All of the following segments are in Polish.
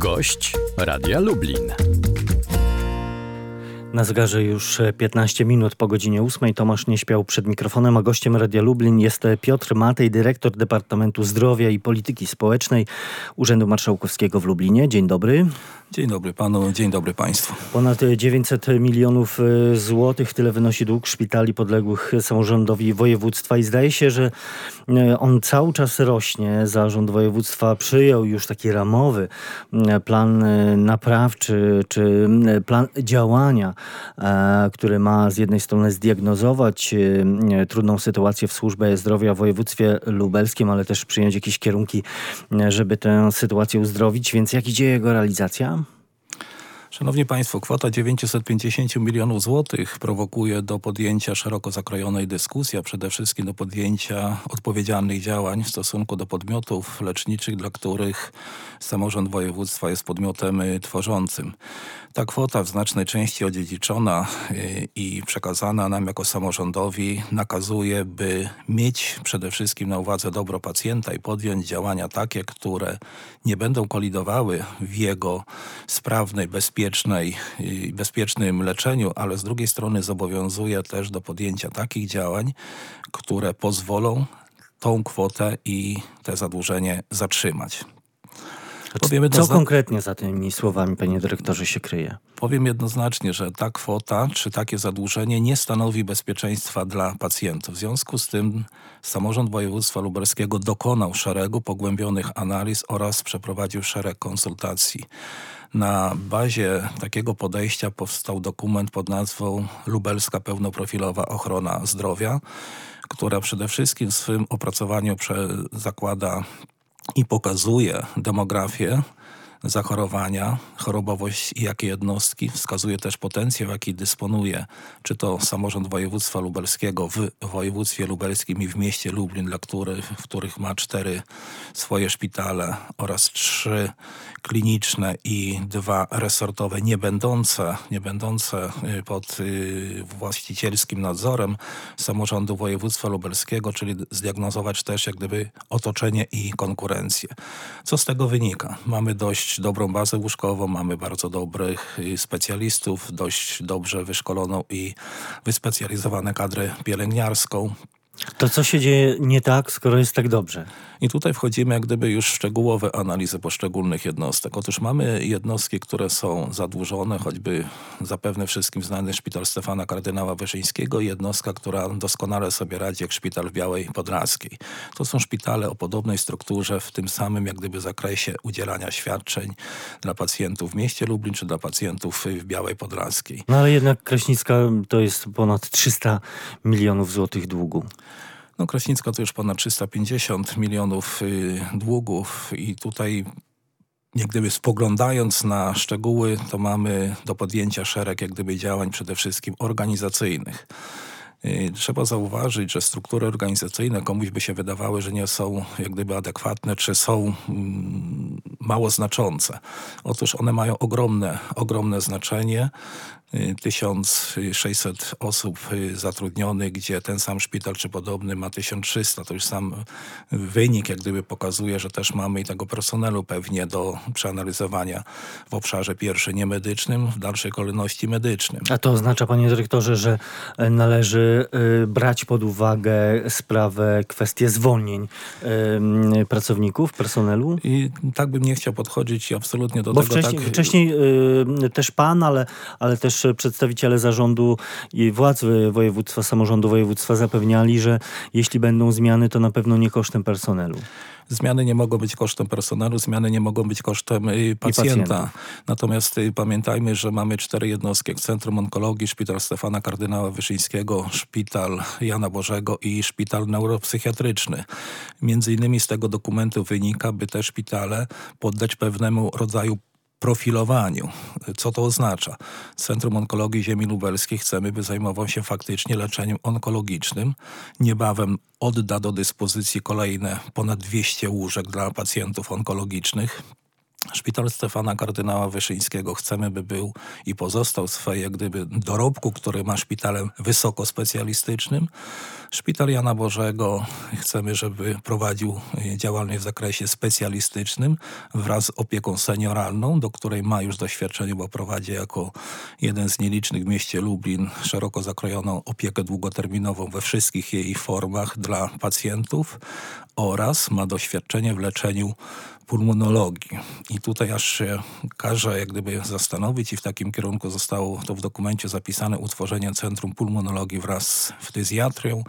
Gość Radia Lublin. Na zegarze już 15 minut po godzinie 8. Tomasz nie śpiał przed mikrofonem, a gościem Radia Lublin jest Piotr Matej, dyrektor Departamentu Zdrowia i Polityki Społecznej Urzędu Marszałkowskiego w Lublinie. Dzień dobry. Dzień dobry panu, dzień dobry państwu. Ponad 900 milionów e, złotych, tyle wynosi dług szpitali podległych samorządowi województwa i zdaje się, że e, on cały czas rośnie. Zarząd województwa przyjął już taki ramowy plan e, naprawczy, czy plan działania, który ma z jednej strony zdiagnozować trudną sytuację w służbie zdrowia w województwie lubelskim, ale też przyjąć jakieś kierunki, żeby tę sytuację uzdrowić. Więc jak idzie jego realizacja? Szanowni Państwo, kwota 950 milionów złotych prowokuje do podjęcia szeroko zakrojonej dyskusji, a przede wszystkim do podjęcia odpowiedzialnych działań w stosunku do podmiotów leczniczych, dla których samorząd województwa jest podmiotem y, tworzącym. Ta kwota w znacznej części odziedziczona y, i przekazana nam jako samorządowi nakazuje, by mieć przede wszystkim na uwadze dobro pacjenta i podjąć działania takie, które nie będą kolidowały w jego sprawnej, bezpiecznej, y, bezpiecznym leczeniu, ale z drugiej strony zobowiązuje też do podjęcia takich działań, które pozwolą tą kwotę i te zadłużenie zatrzymać. Co konkretnie za tymi słowami, panie dyrektorze, się kryje? Powiem jednoznacznie, że ta kwota czy takie zadłużenie nie stanowi bezpieczeństwa dla pacjentów. W związku z tym samorząd województwa lubelskiego dokonał szeregu pogłębionych analiz oraz przeprowadził szereg konsultacji. Na bazie takiego podejścia powstał dokument pod nazwą Lubelska Pełnoprofilowa Ochrona Zdrowia, która przede wszystkim w swym opracowaniu zakłada i pokazuje demografię zachorowania, chorobowość i jakie jednostki. Wskazuje też potencjał, jaki dysponuje, czy to samorząd województwa lubelskiego w województwie lubelskim i w mieście Lublin, dla których, w których ma cztery swoje szpitale oraz trzy kliniczne i dwa resortowe, nie będące, nie będące y, pod y, właścicielskim nadzorem samorządu województwa lubelskiego, czyli zdiagnozować też jak gdyby otoczenie i konkurencję. Co z tego wynika? Mamy dość dobrą bazę łóżkową, mamy bardzo dobrych y, specjalistów, dość dobrze wyszkoloną i wyspecjalizowaną kadrę pielęgniarską. To co się dzieje nie tak, skoro jest tak dobrze? I tutaj wchodzimy jak gdyby już w szczegółowe analizy poszczególnych jednostek. Otóż mamy jednostki, które są zadłużone, choćby zapewne wszystkim znany szpital Stefana Kardynała Wyszyńskiego jednostka, która doskonale sobie radzi jak szpital w Białej Podlaskiej. To są szpitale o podobnej strukturze, w tym samym jak gdyby zakresie udzielania świadczeń dla pacjentów w mieście Lublin czy dla pacjentów w Białej Podlaskiej. No ale jednak Kraśnicka to jest ponad 300 milionów złotych długu. No Kraśnicka to już ponad 350 milionów y, długów i tutaj jak gdyby spoglądając na szczegóły, to mamy do podjęcia szereg jak gdyby działań przede wszystkim organizacyjnych. Y, trzeba zauważyć, że struktury organizacyjne komuś by się wydawały, że nie są jak gdyby adekwatne, czy są mm, mało znaczące. Otóż one mają ogromne, ogromne znaczenie. 1600 osób y, zatrudnionych, gdzie ten sam szpital czy podobny ma 1300. To już sam wynik jak gdyby pokazuje, że też mamy i tego personelu pewnie do przeanalizowania w obszarze pierwszy niemedycznym, w dalszej kolejności medycznym. A to oznacza panie dyrektorze, że e, należy y, brać pod uwagę sprawę, kwestię zwolnień pracowników, personelu? I tak bym nie chciał podchodzić absolutnie do Bo tego. Wcześniej, tak... wcześniej też pan, ale, ale też przedstawiciele zarządu i władz województwa, samorządu województwa zapewniali, że jeśli będą zmiany, to na pewno nie kosztem personelu. Zmiany nie mogą być kosztem personelu, zmiany nie mogą być kosztem y, pacjenta. pacjenta. Natomiast y, pamiętajmy, że mamy cztery jednostki. Centrum Onkologii, Szpital Stefana Kardynała Wyszyńskiego, Szpital Jana Bożego i Szpital Neuropsychiatryczny. Między innymi z tego dokumentu wynika, by te szpitale poddać pewnemu rodzaju profilowaniu. Co to oznacza? Centrum Onkologii Ziemi Lubelskiej chcemy, by zajmował się faktycznie leczeniem onkologicznym. Niebawem odda do dyspozycji kolejne ponad 200 łóżek dla pacjentów onkologicznych Szpital Stefana Kardynała Wyszyńskiego chcemy, by był i pozostał w swojej jak gdyby dorobku, który ma szpitalem wysokospecjalistycznym. Szpital Jana Bożego chcemy, żeby prowadził y, działalność w zakresie specjalistycznym wraz z opieką senioralną, do której ma już doświadczenie, bo prowadzi jako jeden z nielicznych w mieście Lublin szeroko zakrojoną opiekę długoterminową we wszystkich jej formach dla pacjentów oraz ma doświadczenie w leczeniu pulmonologii. I tutaj aż się każe jak gdyby zastanowić i w takim kierunku zostało to w dokumencie zapisane utworzenie Centrum Pulmonologii wraz z ftyzjatrią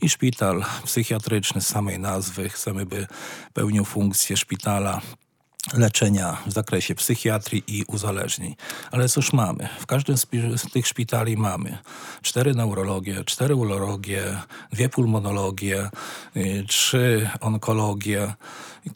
i szpital psychiatryczny z samej nazwy. Chcemy, by pełnił funkcję szpitala leczenia w zakresie psychiatrii i uzależnień. Ale cóż mamy? W każdym z tych szpitali mamy cztery neurologie, cztery urologie, dwie pulmonologie, y, trzy onkologie.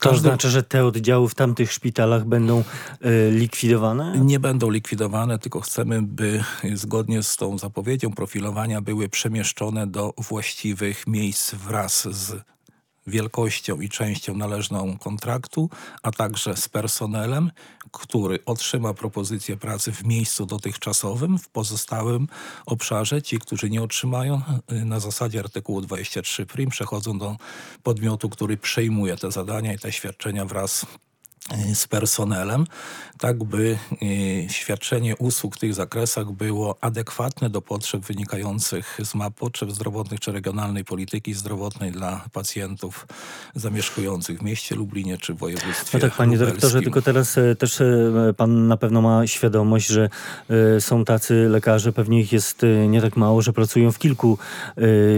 To znaczy, że te oddziały w tamtych szpitalach będą y, likwidowane? Nie będą likwidowane, tylko chcemy, by zgodnie z tą zapowiedzią profilowania były przemieszczone do właściwych miejsc wraz z wielkością i częścią należną kontraktu, a także z personelem, który otrzyma propozycję pracy w miejscu dotychczasowym, w pozostałym obszarze. Ci, którzy nie otrzymają, y, na zasadzie artykułu 23 prim przechodzą do podmiotu, który przejmuje te zadania i te świadczenia wraz z personelem, tak by y, świadczenie usług w tych zakresach było adekwatne do potrzeb wynikających z map potrzeb zdrowotnych czy regionalnej polityki zdrowotnej dla pacjentów zamieszkujących w mieście Lublinie czy w województwie No tak, panie lubelskim. dyrektorze, tylko teraz e, też e, pan na pewno ma świadomość, że e, są tacy lekarze, pewnie ich jest nie tak mało, że pracują w kilku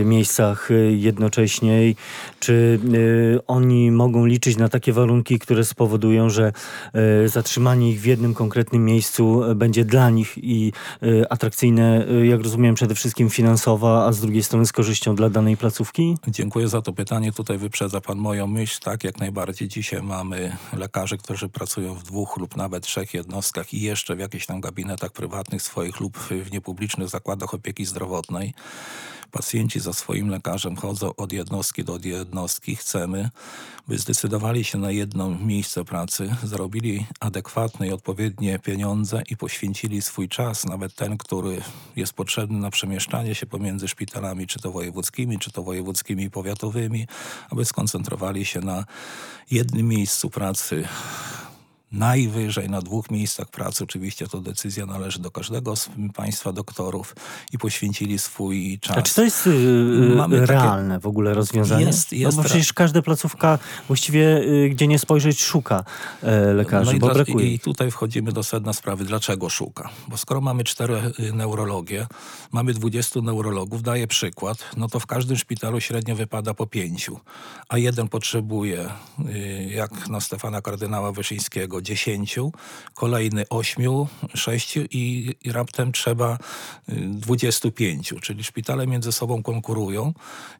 miejscach jednocześnie. Czy oni mogą liczyć na takie warunki, które spowodują, że e, zatrzymanie ich w jednym konkretnym miejscu e, będzie dla nich i e, atrakcyjne, jak rozumiem, przede wszystkim finansowo, a z drugiej strony z korzyścią dla danej placówki? Dziękuję za to pytanie. Tutaj wyprzedza Pan moją myśl. Tak, jak najbardziej. Dzisiaj mamy lekarzy, którzy pracują w dwóch lub nawet trzech jednostkach i jeszcze w jakichś tam gabinetach prywatnych swoich lub w niepublicznych zakładach opieki zdrowotnej. Pacjenci za swoim lekarzem chodzą od jednostki do jednostki. Chcemy, by zdecydowali się na jedno miejsce pracy, zarobili adekwatne i odpowiednie pieniądze i poświęcili swój czas, nawet ten, który jest potrzebny na przemieszczanie się pomiędzy szpitalami, czy to wojewódzkimi, czy to wojewódzkimi powiatowymi, aby skoncentrowali się na jednym miejscu pracy najwyżej na dwóch miejscach pracy. Oczywiście to decyzja należy do każdego z państwa doktorów i poświęcili swój czas. A czy to jest yy, realne takie... w ogóle rozwiązanie? Jest, jest. No bo przecież każda placówka właściwie, yy, gdzie nie spojrzeć, szuka yy, lekarzy, no bo brakuje. I tutaj wchodzimy do sedna sprawy. Dlaczego szuka? Bo skoro mamy cztery y, neurologie, mamy 20 neurologów, daję przykład, no to w każdym szpitalu średnio wypada po pięciu, a jeden potrzebuje, y, jak na Stefana Kardynała Wyszyńskiego, dziesięciu, kolejny ośmiu, sześciu i, i raptem trzeba y, dwudziestu pięciu. Czyli szpitale między sobą konkurują,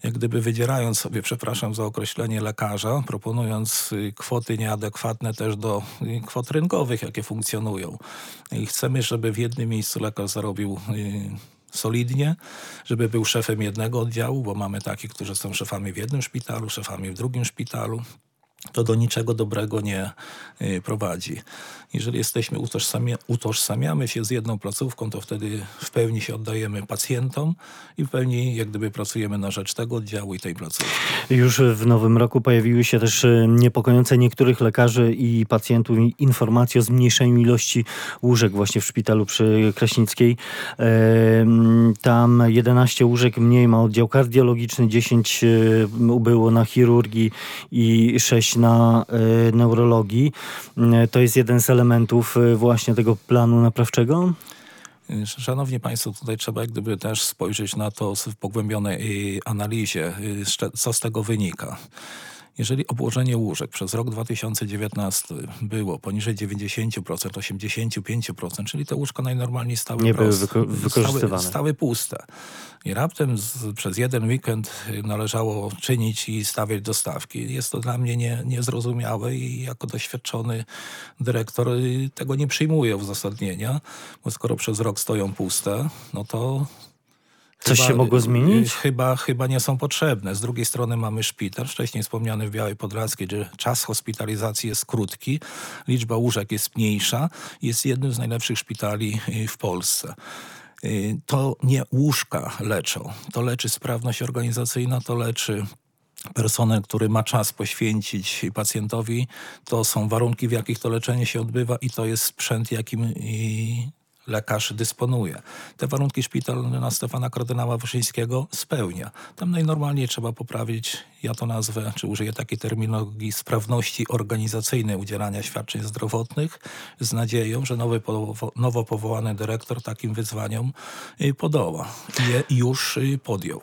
jak gdyby wydzierając sobie, przepraszam za określenie lekarza, proponując y, kwoty nieadekwatne też do y, kwot rynkowych, jakie funkcjonują. I chcemy, żeby w jednym miejscu lekarz zarobił solidnie, żeby był szefem jednego oddziału, bo mamy takich, którzy są szefami w jednym szpitalu, szefami w drugim szpitalu to do niczego dobrego nie y, prowadzi. Jeżeli jesteśmy utożsamia, utożsamiamy się z jedną placówką, to wtedy w pełni się oddajemy pacjentom i w pełni jak gdyby pracujemy na rzecz tego oddziału i tej placówki. Już w nowym roku pojawiły się też y, niepokojące niektórych lekarzy i pacjentów informacje o zmniejszeniu ilości łóżek właśnie w szpitalu przy Kraśnickiej. Tam 11 łóżek mniej ma oddział kardiologiczny, 10 y, ubyło na chirurgii i 6 na neurologii. To jest jeden z elementów y, właśnie tego planu naprawczego? Szanowni Państwo, tutaj trzeba jak gdyby też spojrzeć na to w pogłębionej y, analizie, y, co z tego wynika. Jeżeli obłożenie łóżek przez rok 2019 było poniżej 90%, 85%, czyli te łóżka najnormalniej stały Nie proste, były wyko wykorzystywane. Stały, stały puste. I raptem z, przez jeden weekend należało czynić i stawiać dostawki. Jest to dla mnie nie, niezrozumiałe i jako doświadczony dyrektor tego nie przyjmuję uzasadnienia, bo skoro przez rok stoją puste, no to Coś się mogło zmienić? Chyba, chyba nie są potrzebne. Z drugiej strony mamy szpital, wcześniej wspomniany w Białej Podlaskiej, gdzie czas hospitalizacji jest krótki, liczba łóżek jest mniejsza, jest jednym z najlepszych szpitali y, w Polsce. Y, To nie łóżka leczą, to leczy sprawność organizacyjna, to leczy personel, który ma czas poświęcić pacjentowi, to są warunki, w jakich to leczenie się odbywa i to jest sprzęt, jakim lekarz dysponuje. Te warunki szpital na Stefana Kardynała Wyszyńskiego spełnia. Tam najnormalniej trzeba poprawić, ja to nazwę, czy użyję takiej terminologii, sprawności organizacyjnej udzielania świadczeń zdrowotnych z nadzieją, że nowy, nowo powołany dyrektor takim wyzwaniom y, podoła. Je już y, podjął.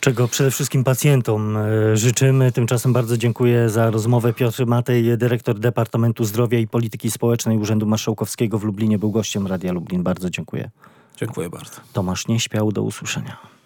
Czego przede wszystkim pacjentom e, życzymy. Tymczasem bardzo dziękuję za rozmowę. Piotr Matej, dyrektor Departamentu Zdrowia i Polityki Społecznej Urzędu Marszałkowskiego w Lublinie, był gościem Radia Lublin. Bardzo dziękuję. Dziękuję bardzo. Tomasz nie śpiał. Do usłyszenia.